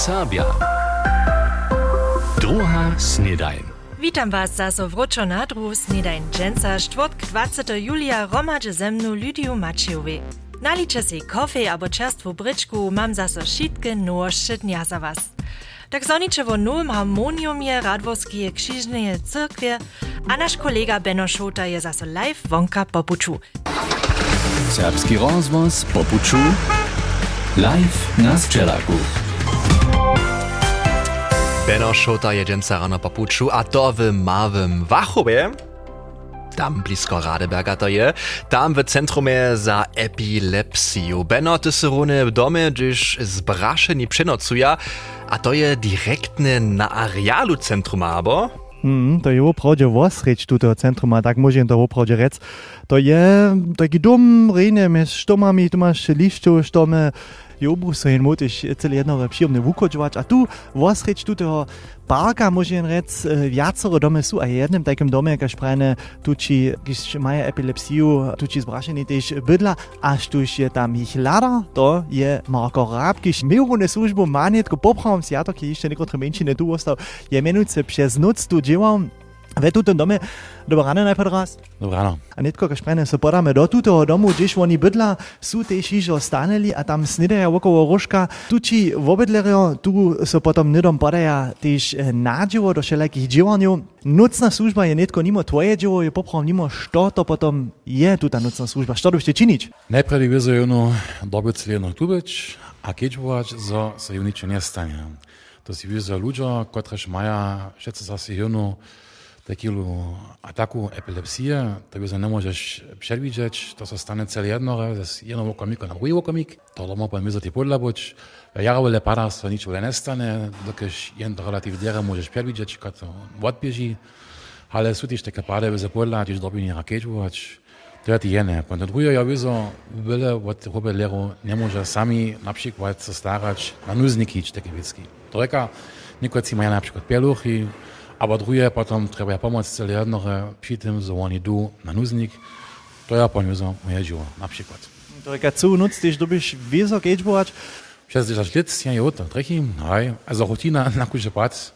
Sabia. Druga snedajn. Witam was zaso wróczo na druhu snedajn dżęca czwartk 20 julia romadże ze mną Lidiu Maciejowej. Naliczę si kofej albo czerstwą bryczku, mam zaso wszystkie nowości dnia za was. Tak zonicze wo nowym harmoniumie Radworskie Krzyżnej Cyrkwie, a nasz kolega Benno Szota je zaso live wonka popuczu. Serbski rozvoz popuču live na Sčelaku. Benno Šota je dżemca rano popuczu, a to w małym Wachowie. Tam blisko Radeberga to je. Tam w centrumie za epilepsiju. Benno, ty se runy w domie, gdyż zbraszeni przenocuja, a to je direktne na arealu centrum, abo? Mm, to je opravdu vosreč tutého centruma, tak môžem to opravdu rec. To je taký dom, rejne, mes štomami, tu máš lišťov, štome, je obrusno in môžeš celé jedno příjemne vukočovať. A tu vosreč tutého parka, môžem rec, viacero dome sú a je jedným takým dome, kaž prajne, tuči, když majú epilepsiu, tuči zbrašení tež bydla, až tuž je tam ich lada, to je Marko Ráb, když milovne službu má netko popravom siatok, keď ešte nekotre menšine tu ostal, je menujúce přes noc tu dělám, Ve tu ten domě, dobro ráno najprv raz. Dobro ráno. A netko, kaž prejne se podáme do tutoho domu, kdež oni bydla, sú te šižo staneli a tam snideja okolo rožka, tuči v obedlerjo, tu se potom nedom podaja tež nadživo do šelekih dživanju. Nocna služba je netko nimo tvoje dživo, je poprav nimo, što to potom je tu ta nocna služba, što dobšte činič? Najprej vezujo eno dobro celeno tubeč, a kečbovač za se juniče nestanje. To si vezujo ljudje, kot reš maja, še se zase junijo, tekilu ataku, epilepsije, tego se ne možeš predvideti, to se stane cel jednoho, z jednoho komika na drugi komik, to lomo pa mizati podlaboč, jarole para se nič ne stane, dokež jen to relativ dera možeš predvideti, kad to odbježi, ale su tiš teke pare veze podla, tiš dobini rakečvovač, to je ti jene. Pa na drugo je vizo, bile od hobe lero ne može sami na przykład se starač na nuzniki, teke vitski. To reka, nikoli si ima na przykład peluh i aber drugie potom treba pomoc celé jednore przy tym, że oni du na nuznik. To ja poniosę moje żyło, na przykład. To jaka co noc tež dobiš vizo kečbovač, Przez 10 lat nie uto, trechy, hej, also rutina na kuže pat,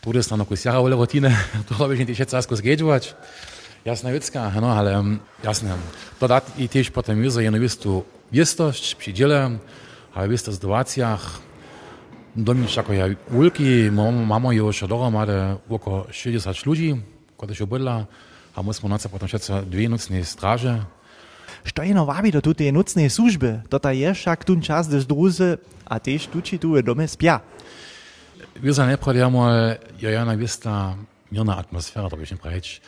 tu jest na kus jara ole rutine, to robisz nie jeszcze raz kus gejbować. Jasna wiecka, no ale um, jasne. To dat i też potem wizo jedno wistu wistość przy dziele, ale w sytuacjach, Dominik jako ja ulki, mamo już dohromady około 60 ludzi, kiedy się bydla, a myśmy noce potem všetce dwie nocne straże. što je no wabi do tutej nocnej služby, to ta je však tun čas, když druze a tež tuči tu v dome spia. Wir sind najprv mal, ja, ja, na vista mirna atmosfera, da bych prejč.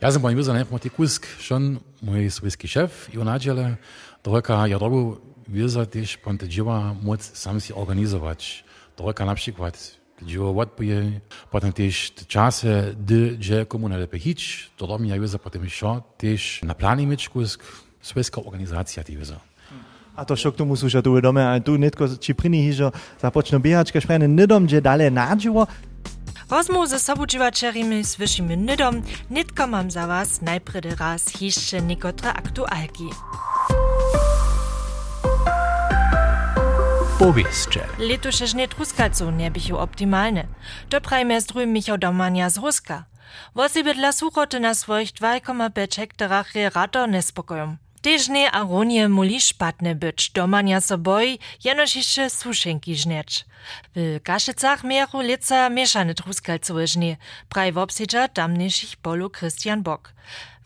Ja sam powiem, wir sind najprv ti kusk, schon mój swiski szef, i onadziele, droga, ja drogu, wir sind też ponte dziwa moc sam si organizować. Trojka na przykład gdzie łatwiej potem też te czasy, gdzie komuna lepiej hić, to do mnie wiedza potem jeszcze też na planie mieczku z słyską organizacja tej wiedza. A to šok tomu sluša tu dome, a tu netko či priní, že započnú bijačka šprene nedom, že dále nádživo. Rozmu ze sobučivačerimi slyšíme nedom, netko mám za vás najprede raz hišče nekotre aktuálky. Powieszcze. Letuše žne truskacov nie bychu optimalne. To prajme zdruj Michał Domania z Ruska. Wosebie dla suchoty na swoich 2,5 hektarach rato nespokojom. Tež nie a ronie muli špatne być, domania so boi, jenož jeszcze sušenki žneć. W Kaszycach mieru lica mieszane truskalcowe żnie, praj w obsidża tamniejszych polu Christian Bock.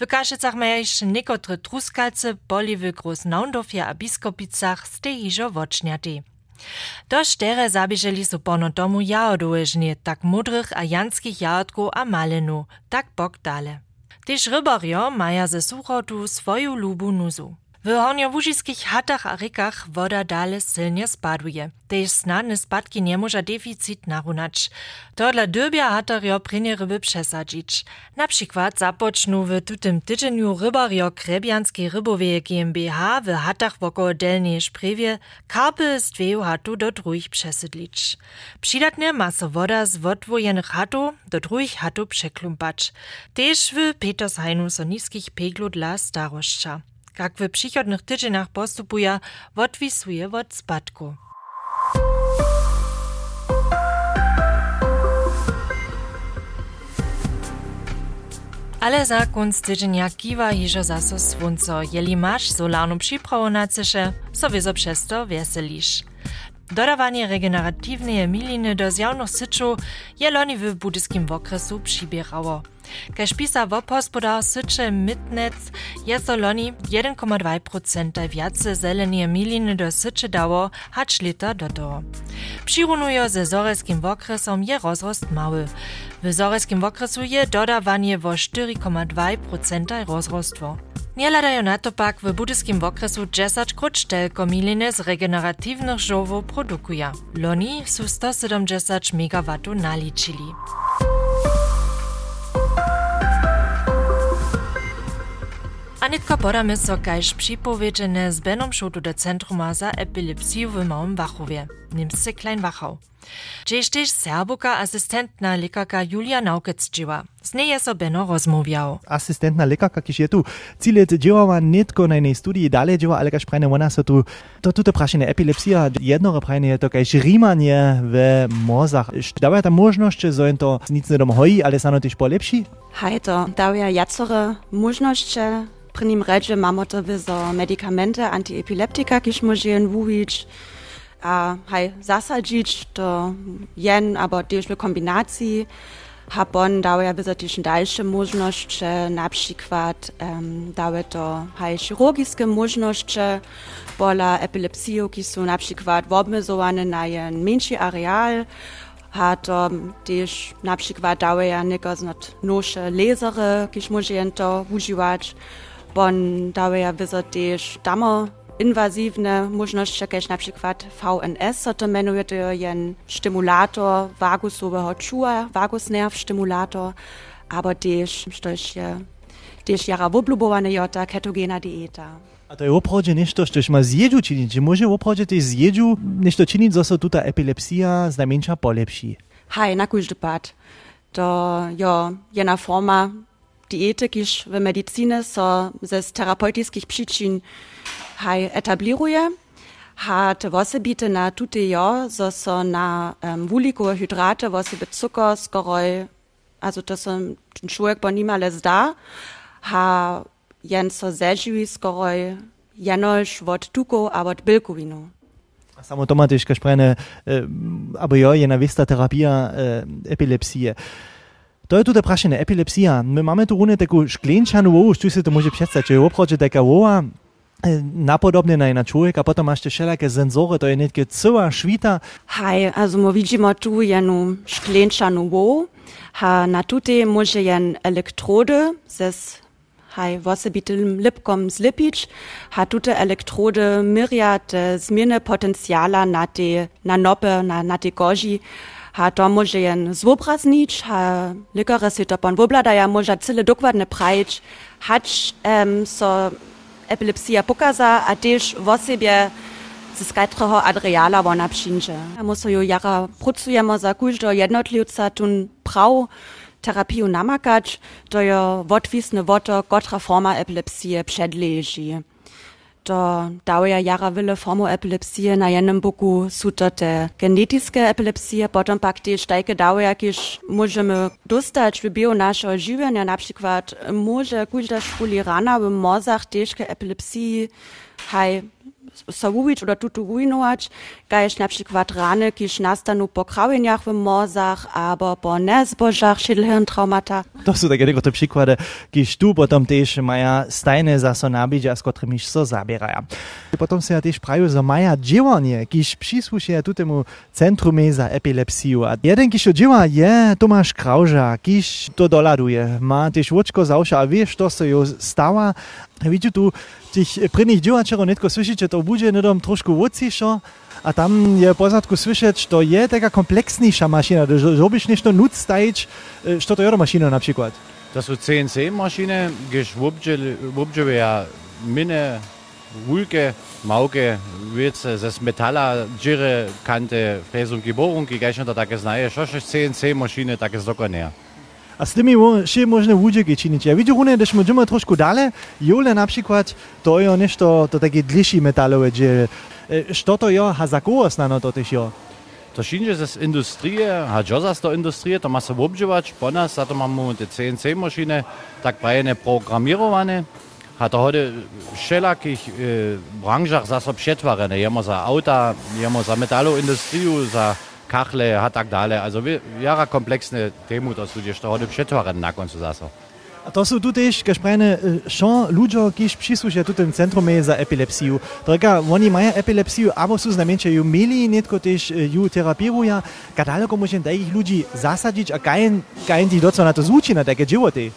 W Kaszycach maja jeszcze niekotre truskalce, boli w Großnaundorfie a Biskopicach ste hižo vočnjati. Do štere zabieželi su pono żnie, tak mudrych a janskich jahotków a malenu, tak Bock dale. Tyž rybario maja ze suchotu swoju lubu nuzu. W horniołużyskich hatach a rykach woda dale silnie spaduje. Tež snadne spadki nie może deficit narunać. To dla dybia hatario prynie ryby przesadzić. Na przykład zapocznu w tutym tydzieniu rybario Krebianskiej ryboweje GmbH w hatach wokoło Delnej Szprewie karpy z dweju hatu do drugich przesydlić. Przydatnie ma so woda z wodwojenych hatu do drugich hatu przeklumpać. Tež w Petershainu so niskich peglu dla staroszcza jak w przychodnych tydzieniach postupuje, odwisuje od spadku. Ale za kunst tydzień jak kiwa hiżo zaso słońce, jeli masz solarną przyprawę na cysze, sobie so przez to weselisz. Dodawanie regeneratywnej miliny do zjawnych syczu jeloni w budyskim okresu przybierało. Kaž pisa wopospodar syče Mitnec je so loni 1,2% viace zelenie miliny do syče dało, hacz lita do toho. Přirunujo ze zoreskim je rozrost mały. W zoreskim okresu je dodawanie wo 4,2% rozrostwo. Nie ladają na to pak w budyskim okresu 10 krucztelko miliny z regeneratywnych żołów produkuje. Loni su 170 MW naliczyli. Anitko podamy so kaž připowiedźene z Benom šutu do Centruma za epilepsiju w Małym Wachowie, Nimsce Klein Wachau. Też serbuka asystentna lekarka Julia Naukec dzieła. Z niej je so Beno rozmawiał. Asystentna lekarka, kiż je tu cile działała nitko na jednej studii dalej działa, ale każ prajne ona so tu to tutaj praszene epilepsja jednore prajne je to kaž rimanie w mozach. Dawa ta możność, że to nic nie dom hoi, ale sano też polepsi? Hej, to daje jacore możności Pri nim ređe mamo to vizo medikamente antiepileptika, možen vujić, a haj zasadzić to jen, aber też w kombinacji. Habon daje też dalsze możności, na przykład um, daje to haj chirurgiskie możności, pola epilepsiju, ki są na przykład obmezowane na jen mniejszy areal, hat to też na przykład daje neko znot nosze lasery, kiž možen to używać, bon daje też damo inwazywne możności, jakieś na przykład VNS, co to menuje to jen stymulator wagusowego czuła, vagusnerv stimulator, aber też, je też jara woblubowane jota ketogena dieta. A to je opravdu nešto, što ma zjeđu činiti. Či može opravdu te zjeđu nešto činiti, zo so tuta epilepsija znamenča polepši? Hej, na każdy pad. To jo jena forma diety, kiż w medycynie so ze terapeutickich przyczyn haj etabliruje. Ha te wosebite na tute jo, so so na um, wulikowe hydrate, wosebe cuker, skoroj, also to so ten człowiek bo niemale zda, ha jen so zeživi skoroj jenož od tuko a od bilkovinu. Samo to ma też kaž prajne, e, abo jo je na vista terapija e, epilepsije. To je tutaj prašene epilepsija. My mamy tu rune taką szklenčanu wołu, tu się to może przedstawić, że oprodzie taka woła, napodobne na na człowieka, potem masz te wszelakie sensory, to jest nie cała świta. Hej, also my widzimy tu jenu szklenčanu wołu, ha na tutaj może jen elektrody ze haj wosebitym lipkom zlipić, ha tute elektrody myriad zmiany potencjala na te, na nopy, na, na te kozi, ha do moien zwobraz nitsch ha lykere Südopern wobla da ja moja zille dowadne preitsch. Hatsch ähm, so epilepsia pokaza a dech wosebie ze skytreho adreala won abschinsche er muss jo jara prozujemmer sa kulto jednotliuza tun prau Therapie und Namakatsch, do jo wotwiesne Wotter Gottraformer Epilepsie, Pschedlegie der daer jarer wille Formoepilepsie na jenem boku suter der genetiske Epilepsie Botompakte steike daer kich mogeme dostaj wie Bionage Juen en abstiquat Moge gulter Spulirana be Morsach deke Epilepsie hai savuvić oder tuturuinować, gajesz na przykład rany, kiż nastanu po krawieniach w mozach, albo po nezbożach, schädelhirntraumata. To są takie tylko te przykłady, kiż tu potem też maja stajne za so nabidzia, z którymi so zabierają. Potem się też prawie, że maja działanie, kiż przysłuchuje tu temu centrum za epilepsiju. A jeden, to działa, je Tomasz Krauża, kiż to doladuje. Ma też oczko zawsze, a wiesz, to się stała. Widzisz tu, tych prvných diváčerov netko slyšíte, to bude nedom trošku vodcišo a tam je pozadku słyszeć, to je taka kompleksniejsza maszyna, że robisz nešto nuc stajić, co to jest maszyna na przykład? To są CNC maszyny, gdyż wobdziły ja mine wulke, małke, wiece ze metala, dziry, kante, fräsung, bohrung, gdyż to takie znaje, co CNC maszyny takie zokonia. A z tymi še možne udzieki czynić. Ja widzę, że když możemy troszkę dalej, jole na przykład, to jest nešto, to takie dliższe metalowe dzieje. Co to jest, a za znano to też jest? To wszędzie z industrii, a Josa z tej industrii, to ma się obżywać, po nas, za to mamy te CNC-maszyny, tak prawie programowane. A to heute wszelakich e, branżach zase przetwarzane. Jemy za auta, jemy za metaloindustrię, za kachle, a tak dalej. Also jara kompleksne temu, to są gdzieś to heute przetwarzane na końcu zase. A to sú tu tiež, keď prajne, šo ľuďo, keď príslušia tu ten centrum je za epilepsiu. Trojka, oni majú epilepsiu, alebo sú znamenče ju mili, netko tiež ju terapíruja. Kad daleko môžem takých ľudí zasadiť a kajen, kajen tí docela na to zvučí na také životy?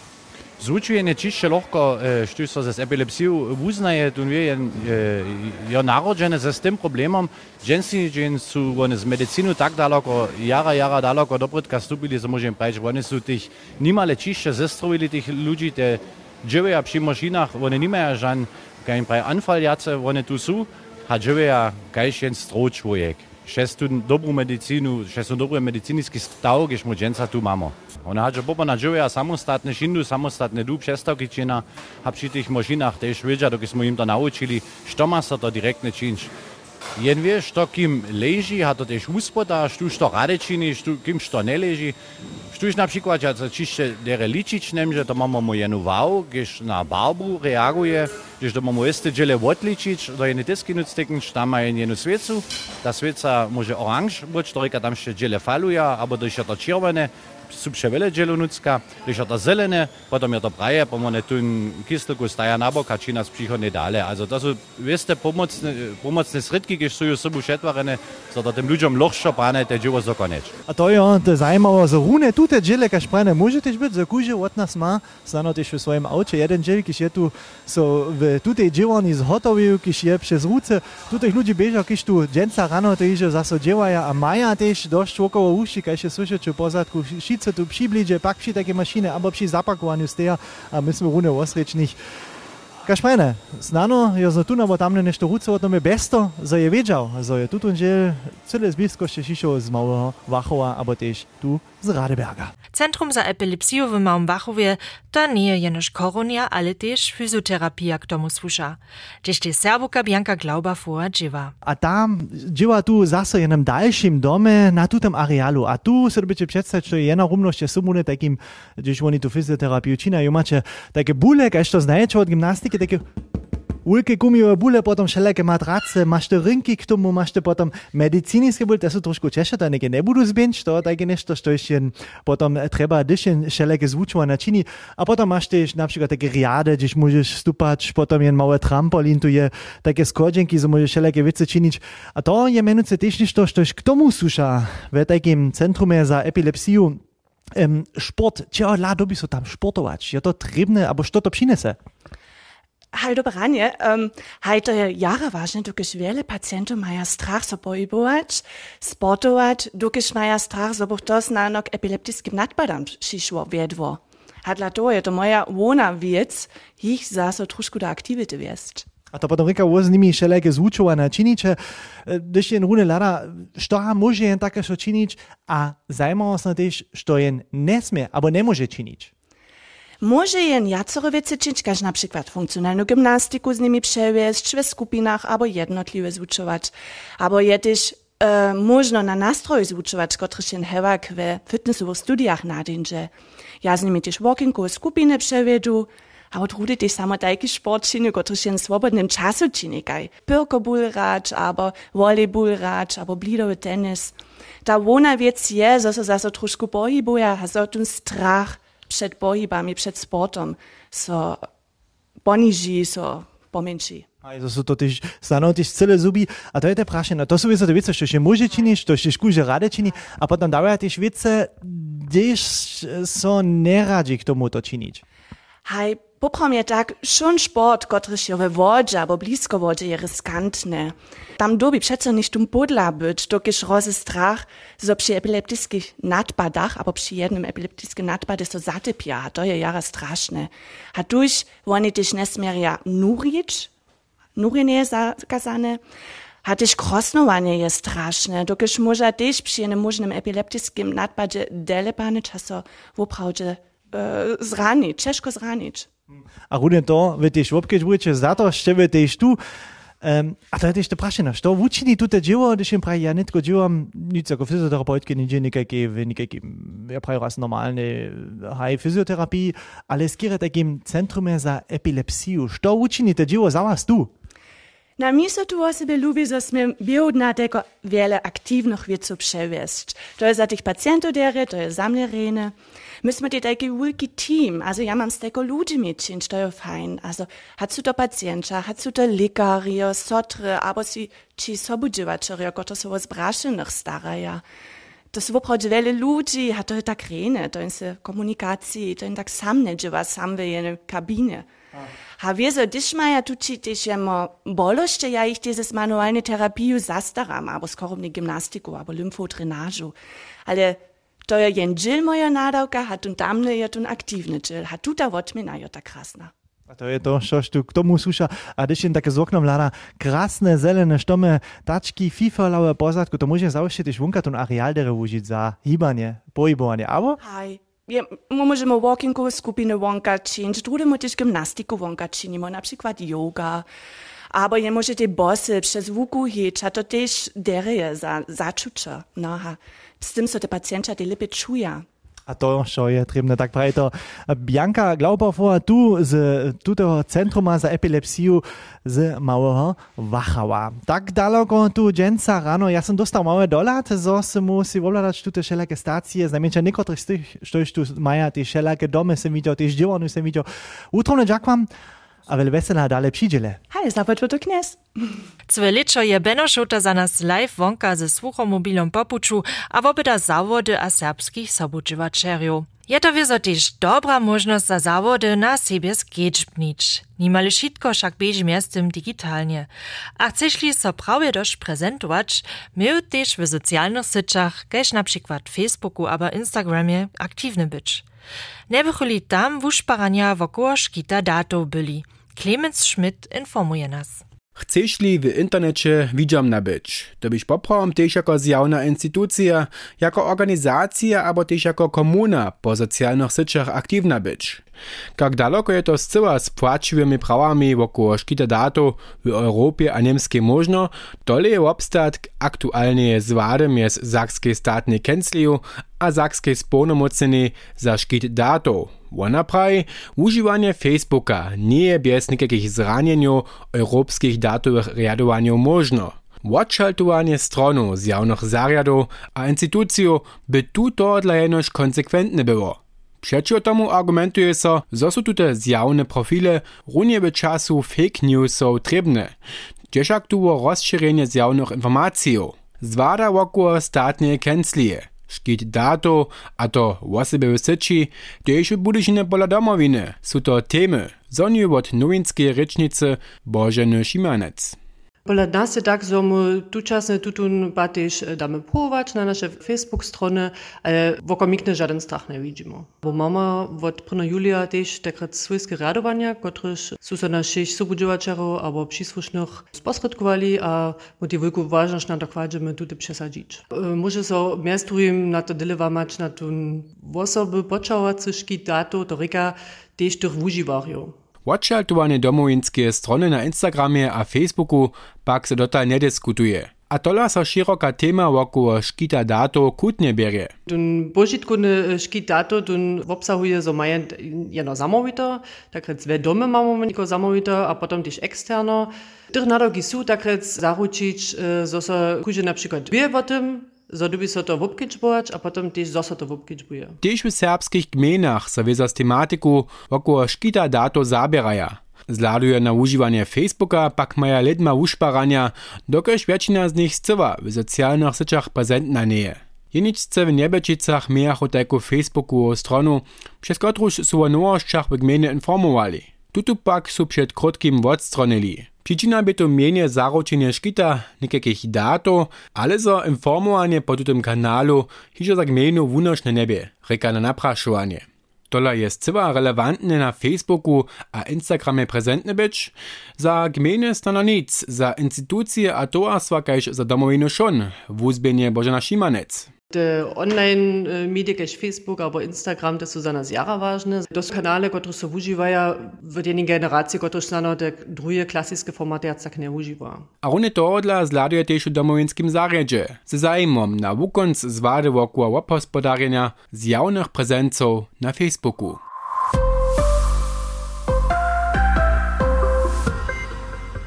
zvučenje čišče lahko eh, študijo za epilepsijo uznaje, in je, eh, je ja, narođene s tem problemom. Ženski su one z medicino tako daleko, jara, jara daleko dopretka stupili, za možem reči, oni su tih nimale čišče zestrovili tih ljudi, te živejo pri mašinah, oni nimajo žan, kaj jim pravi anfal jace, oni tu su, a živejo kaj še en stroj človek še tudi dobro medicinu, še so dobre medicinski stavki, smo dženca tu imamo. Ona hače popa na živja samostatne šindu, samostatne dub, še stavki čina, hapši tih možinah, tež veđa, dok smo jim to naučili, što ma so to direktne činš. Jen veš, što kim leži, ha to tež uspoda, što što rade čini, što kim što ne leži. Što je na primer, če se čišče dereličič, nemže to imamo mu jenu vav, kiš na barbu reaguje když to mamo jeste džele odličić, do jene tiski nuctekin, šta ma jen jenu svecu, ta sveca može oranž być, to tam še džele faluja, abo to je to červene, su převele dželonucka, když je to zelené, potom je to praje, pomone tu kistelku staja na bok a či nás přichodne dále. Also to sú, vieste, pomocné, pomocné sredky, když sú sobu šetvarené, so to tým ľuďom lohšo páne, te dživo zokoneč. A to je on, to zajímavé, zo rune tu te džele, kaž prane, môžete byť, zo kúže od nás má, stano tiež v svojom aute, jeden džel, když je tu, so v tutej dživani zhotovil, když je přes rúce, tutej ľudí beža, když tu dženca rano, to že zase dževaja a maja tiež dosť okolo uši, keď je slyšet, čo pozadku, šice tu přiblíže, pak při také mašine, abo při zapakovanju steja a my jsme rune Kašmajne, znano je za tu nebo tamne nešto ruce o tom je besto, za je wiedział, za je tutun žel celé z blízkosti šišo z Małego Wachova, abo tež tu z Radeberga. Centrum za epilepsiju w Małym Wachowie to nie jenoż koronia, ale też fizjoterapia k tomu słusza. Gdzieś te serbuka Bianka Glauba fuła dziewa. A tam dziewa tu zase jenem dalszym domie na tutem arealu. A tu sobie bycie przedstawić, że jena rumność jest sumune takim, gdzieś oni tu fizjoterapię czynają, macie takie bóle, jak to znajecie od gimnastyki, takie Ulke gumijowe bóle, potom všelijaké matrace, máš to rynky k tomu, máš to potom medicínskie bóle, to sú trošku ťažšie, to neke nebudú zbienť, to také nešto, što ešte potom treba dyšen všelijaké zvučovania čini. A potom máš tiež napríklad také riade, kde môžeš stúpať, potom jen malé trampolín, tu je také skodženky, so môžeš všelijaké veci činiť. A to je menujúce tiež niečo, što k tomu súša v takým centrume za epilepsiu. Um, šport, čo dla doby sú tam športovať? Je to trebné, alebo što to přinese? Hej, dobranie. Um, hej, to je jara ważne, dokiż wiele pacjentów mają strach so pohybować, sportować, dokiż mają strach, so to znanok epileptycznym nadpadam przyszło wiedło. A dla to je to moja łona wiec, ich zaso troszkę do aktywity. A to potom reka z nimi všelijaké zvučované činiče, když jen rune lada, što môže jen také čo činiť a zajímavo sa tiež, što jen abo nemôže činiť. Może jen jacoro wiece czynić, na przykład funkcjonalną gimnastyku z nimi przewieźć, w skupinach albo jednotliwe zvučować, albo je też e, można na nastroju zvučować, który się hewak w fitnessowych studiach nadinże. Ja z nimi też walkingu skupiny przewiedu, a drudy też samo taki sport czyni, który się w swobodnym czasu czyni, kaj pyrkobul rać, albo volleyball rać, albo blidowy tenis. Ta wona wiec je, że się zase troszkę boi, bo ja so ten strach przed pohybami, przed sportom so poniží, so pomenší. A to sú to tiež, stano tiež celé zuby. A to je to prašenie. No to sú to veci, čo še môže činiť, to ešte skúže rade čini. A potom dávajú tiež veci, kdež so neradí k tomu to činiť. Hej, poprom je tak, schon sport, kotryś je we wodzie, albo blisko wodzie je riskantne. Tam dobi przeco nicht um podla być, dokiż rozy strach, so przy epileptyckich nadpadach, albo przy jednym epileptycznym nadpadzie so zatypia, to je jara straszne. A tuż oni też nesmieria nurić, nurie je zakazane, a też krosnowanie je straszne, dokiż może też przy jednym możnym epileptycznym nadpadzie delepany czaso woprawdzie e, zranić, ciężko zranić. A rune to, vy tiež obkeď budete za to, ešte vy tiež tu. Um, a to je też to prašena, što učini tute dzieło, když im pravi, ja netko dziełam, nic jako fizjoterapeutki, nigdzie nikakie, w nikakie, ja pravi raz normalne haj fizjoterapii, ale skierat takim centrum za epilepsiju. Što učini te dzieło za was tu? Na miejscu tu osoby lubię, że sme biodna tego wiele aktywnych wieców przewieźć. To jest za tych pacjentów to jest zamlerene. Myśmy te taki wielki team, also ja mam z tego ludzi mieć, to jest fein. Also hat su to pacjenta, hat su to lekario, sotry, albo si ci sobudziwaczerio, którzy są zbraszenych staraja. To są woprawdzie wiele ludzi, a to tak rene, to jest komunikacji, to jest tak sam nie dziewa, sam w jednej kabinie. A wieso, když maja tuči tež jemo bološte, ja ich dieses manualne terapiju zastaram, abo skorobne gimnastiku, abo lymfodrenažu. Ale to je jen džil moja nadawka, a tun tamne je tun aktivny džil, a tuta wotmina je ta krasna. A to je to, šož tu k tomu sluša. A když jen také z oknom vláda krásne zelené štome, tačky, fifalawe pozadku, to môže zaušiť tiež vunka tun areál dere užiť za hýbanie, pohybovanie, abo? Hej, je, możemy walkingu skupiny wonka czynić, drugie możesz gimnastiku wonka czynić, na przykład yoga, albo je możecie bosy przez wuku hić, a to też dereje za zaczucze. No, a z tym so te pacjenta te lepiej czują. A to šo je tak pravi to. Bianka Glaubová tu z tutého centruma za epilepsiu z małego Wachała. Tak daleko tu dżęca rano, ja sam dostał mały dolat, zo se musi obladać tu te wszelakie stacje, znamienia niektórych z tych, što tu mają te wszelakie domy, sem widział, te zdziewony sem dziękuję. A veľmi veselá dále přijdele. Hej, započo to knes. Cveličo je Benošota za nas live wonka ze słuchomobilom popuču a wobeda zawody a serbskich sobudživačerjów. Je to wieso też dobra możność za zawody na siebie skieczpnić. Nimale šitko však beži miestem digitalnie. A chcešli so prawie dość prezentować, my też w socjalnych sieciach, kež na przykład Facebooku aba Instagramie, aktywny być. Nie bycholi tam wuszparania wokoło szkita datów byli. Clemens Schmidt informuje nas. Chceš li w internecie widziom nabyć? To byś poprawom też jako zjawna instytucja, jako organizacja, albo też jako komuna po socjalnych sieciach aktywna być. Jak daleko je to zcyła z płaciwymi prawami wokół szkita datów w Europie a Niemskiej tole je obstat aktualnie zwady między Zakskiej Statnej Kanzliju a Zakskiej Sponomoceny za szkit datów. Pravi, używanie Facebooka nie je bez nikakich zranieniów europejskich datowych riadowaniów można. Odšaltowanie stronu z zariadów a instytucjów by tu to dla jenoś konsekwentne było. Przeciw tomu argumentuje so, że są tute zjawne profile runie by czasu fake newsów trebne. Dzieszak tu rozszerzenie zjawnych informacji. Zwada wokół statnie kanclie. Škit dato, a to osoby w syci, też budyšine pola domowiny. Są to temy, zoniu od nowinskiej rycznicy Bożeny Šimanec. Pola nas je tak, że my tučasne tutun pa też damy próbować na nasze Facebook strony, ale wokół mikne żaden strach nie widzimy. Bo mama od 1 julia też takrat swojskie radowania, które są za naszych subudziewaczerów albo przysłusznych sposredkowali, a my tę wielką ważność na to kładziemy tutaj przesadzić. Może so miastrujem na to dylewać na tę osoby począwacy szkit datu, to reka też tych używają. Odšaltowanie domowinskie strony na Instagramie a Facebooku pak se dotal nie dyskutuje. A tola so široka tema wokół szkita dato kutnie bierze. Ten požitkovny škit dato ten obsahuje, że mają jedno zamówito, tak dwie domy mamy niko zamówito, a potem też eksterno. Tych naroki są tak zaručić, że so kuže na przykład wie o tym, by so to wobkičbować, a potem też zoso to wobkičbuje. Też w serbskich gmenach so wieza z tematiku wokół szkita dato zabieraja. Zladuje na używanie Facebooka, pak maja lidma uszparania, dokaż většina z nich scywa w socjalnych sieciach prezentna nie je. Jeničce w Niebečicach miacho taką Facebooku stronu, przez którąż są o nowościach w gminie informowali. Tutu pak są przed krótkim odstronili. Przyczyna by to mienie zaručenie škita nekakich datów, ale zo informowanie po tym kanalu hižo za gmenu wunošne nebie, reka na napraszowanie. Tola jest cywa relevantne na Facebooku a Instagramie prezentne być, za gminy stano nic, za instytucje a towarstwa kaž za domowinu šon, w uzbienie Bożena Šimanec. De online e, media, jak Facebook albo Instagram, to są za nas jara ważne. To są kanale, które się używają w jednej generacji, które znano te drugie klasyczne formaty, jak tak nie używa. A oni to odla zladuje też w domowinskim zaryadzie. Z zajmom na wukonc zwady wokół obhospodarzenia z jawnych prezenców na Facebooku.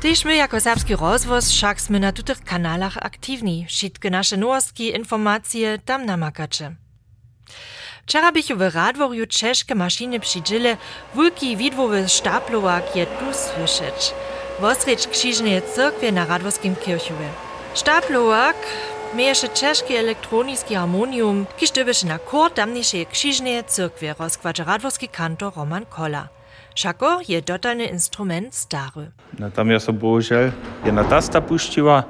Tyž my jako serbski rozvoz však sme na tutych kanalach aktywni. Wszystkie nasze nowostki, informacje tam namakacze. Wczoraj bych w Radworju czeszkie maszyny przydziele, wulki widwowy sztaplowak je tu słyszeć. Wosrecz krzyżnej cyrkwie na Radworskim kirchowie. Sztaplowak mieješe czeskie elektroniski harmonium, kiż na kor tamniejszej krzyżnej cyrkwie rozkładże radworski kantor Roman Kola. Šako je dotalny instrument stary. No tam ja so bohužel jedna tasta puściła,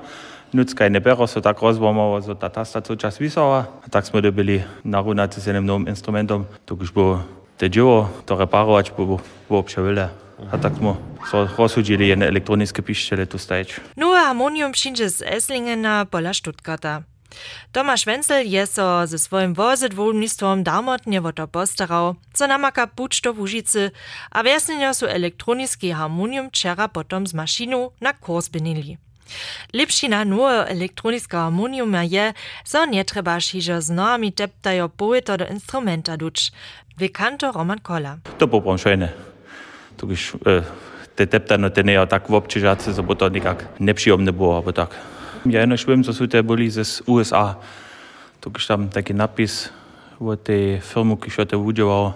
nucka nie bero so tak rozłamała, so ta tasta co czas wisała. A tak sme dobili narunaty z jednym nowym instrumentom, to już było te dzieło, to reparować było, było przewyle. A tak smo so rozsudzili jedne elektroniczne piszczele tu stajeć. No harmonium przyjdzie z Esslingena pola Stuttgarta. Tomasz Wenzel je so ze swoim wozydwólnictwom darmotnie wo to postarał, co namaka puczto w Užicy, a wjesnjenjo su elektroniski harmonium wczera potom z maszynu na kurs benili. Lepšina nowe elektroniska harmoniuma je, so nie trzeba šižo z noami teptajo do instrumenta duč. Vekanto Roman Kola. To było schöne. Tu już e, te teptano te nie tak obczyżacy, so bo to nikak nepříjemne było, aber tak. Ja eno švim, so su te boli z USA. Tukaj tam taki napis v tej firmu, ki šo te udělal.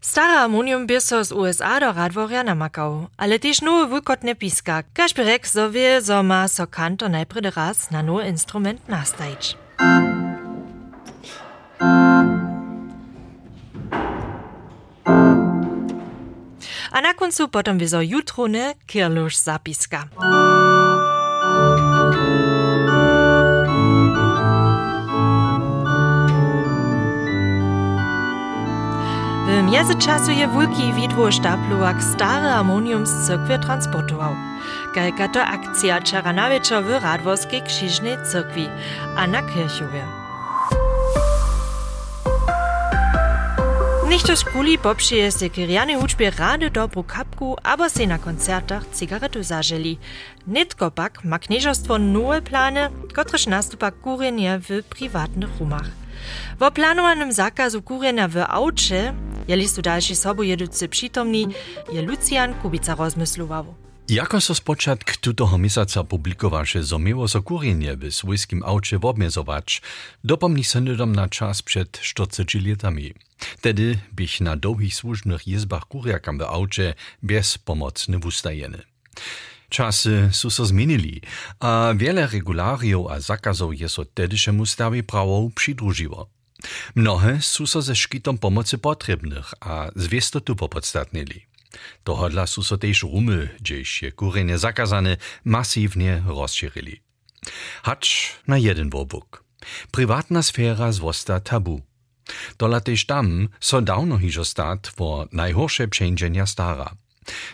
Stara harmonium by so z USA do Radworja namakał, ale też nowy wulkotne piska. Każ rek so wie, so ma so kanto najpredy raz na nowy instrument nastajć. A na końcu potem wie so jutrone kirlusz zapiska. W międzyczasu je wulki widwo sztabluwak stary harmonium z cyrkwie transportował. Kajka to akcja czara na wieczor w Radworskiej Krzyżnej Cyrkwi, a na Kirchowie. Nicht do szkuli popšije se kiriane učbie rady dobru kapku, abo se na koncertach cigaretu zaželi. Nitko pak ma knieżostwo nowe plany, kotreż nastupa kurenie w prywatnych rumach. Wo planowanym zakazu kurenia w aucie, jeli su dalszy sobu jeducy przytomni, je Lucian Kubica rozmyslował. Jako so spočatk tutoho misaca publikowaše, zo miło so kurjenje w swojskim aucie obmiezować, dopomni se nydom na czas przed 40 latami. Tedy bych na długich służbnych jezbach kurjakam w aucie bezpomocny wustajeny. Czasy su so zmienili, a wiele regulariów a zakazów je so tedyszemu stawi prawo przydružiło. Mnohe su so ze szkitom pomocy potrzebnych, a zwiestotu popodstatnili. Tohodla su so tež rumy, gdzieś je kurenie zakazane, masywnie rozširili. Hacz na jeden wobuk. Prywatna sfera zwosta tabu. Dola tež tam so dawno hižo stat wo najhorsze przędzenia stara.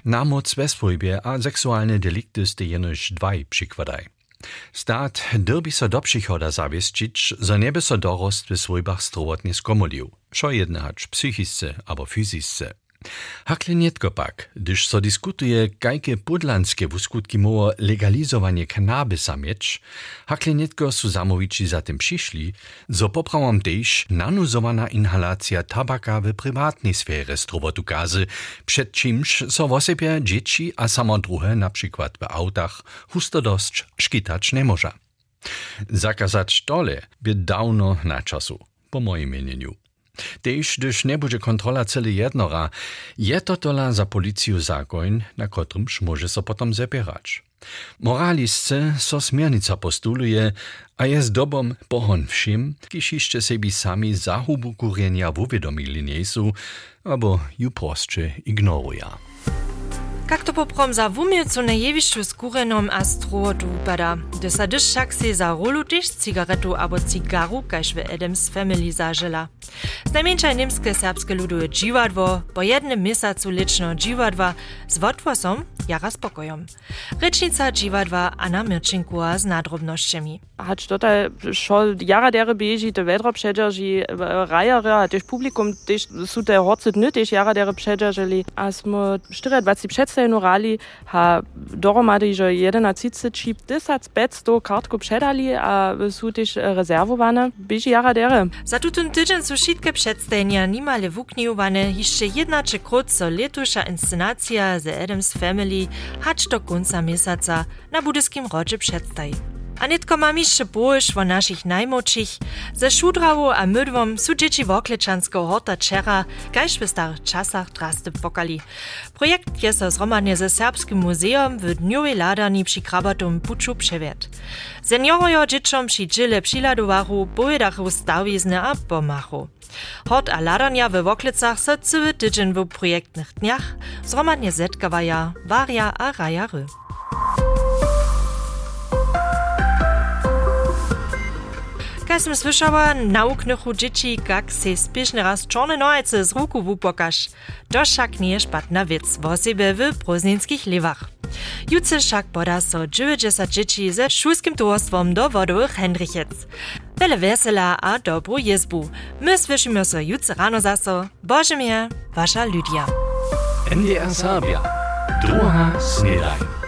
Namoc bezwojbie a seksualne delikty ste jenož dwaj przykładaj. Stat derbi so do przychoda zawieszczyć, zo nieby so dorost w swojbach strowotnie skomulił. Szo jedne hacz psychisce abo fizisce. Hakle nietko pak, gdyż so diskutuje, kajke podlanskie wuskutki moło legalizowanie kanabisa mieć, hakle nietko su zamowici za tym przyszli, zo poprawom też nanuzowana inhalacja tabaka w prywatnej sferze strowotu gazy, przed czymś so wosebie dzieci a samo druhe, na przykład w autach, husto dość szkitać nie może. Zakazać tole by dawno na czasu, po moim mieniu. Tež, gdyż nie będzie kontrola celi jednora, je to tola za policiju zagoń, na kotrymż może so potom zebierać. Moralisce so smiernica postuluje, a je z dobom pohon všim, jeszcze sebi sami zahubu kurenia uwiadomili nie su, albo ju prostsze ignoruja. Jak to poprom za wumielcu na jewišću z kurenom a strohotu upada, však si za rolu tyž cigaretu abo cigaru, kaž v Adams Family zažila. Znajmniejsze niemskie serbskie luduje dziwadwo, po jednym miesiącu liczno dziwadwa z wotwosom jara spokojom. Rycznica dziwadwa Anna Mirczynkua z nadrobnościami. Hać tutaj szol jara dere bieži, te vedro przederži rajere, a też publikum, też są te horce dny, też jara dere przederžili. A smo 24 przedstajeno rali, ha doromady, że 11 chip 1500 kartku przedali, a są też rezerwowane, bieži jara dere. Za tutun tydzień są wszystkie przedstawienia niemale wuknijowane, jeszcze jedna czy krótko letusza inscenacja The Adams Family hać do na budyskim rodzie przedstawi. A nitko mam jeszcze bołysz o naszych najmłodszych. Ze szudrawu a mydwom są dzieci wokleczanskiego horta czera, każ w starych czasach drasty pokali. Projekt jest zromadnie ze Serbskim Muzeum w Dniowej Ladarni przy Krabatum Puczu przewiet. Seniorojo dzieciom przy dżile przyladowaru, pojedachu stawizne a pomachu. Hort a ladania w Woklecach so cały tydzień w projektnych dniach zromadnie zetkawaja, waria a rajary. Kaj som słyszała, nauknychu dzieci, jak se spieszny raz czarne nojce z ruku wupokasz. To však nie je špatna wiec, w osebe w prozninskich lewach. Jutce však poda so 90 dzieci ze szulskim towarstwom do wodowych Hendrichec. Wiele wesela a dobru jezbu. My słyszymy so jutce rano zaso. Boże mnie, wasza Lydia. NDR Sabia. Druga Snedaj.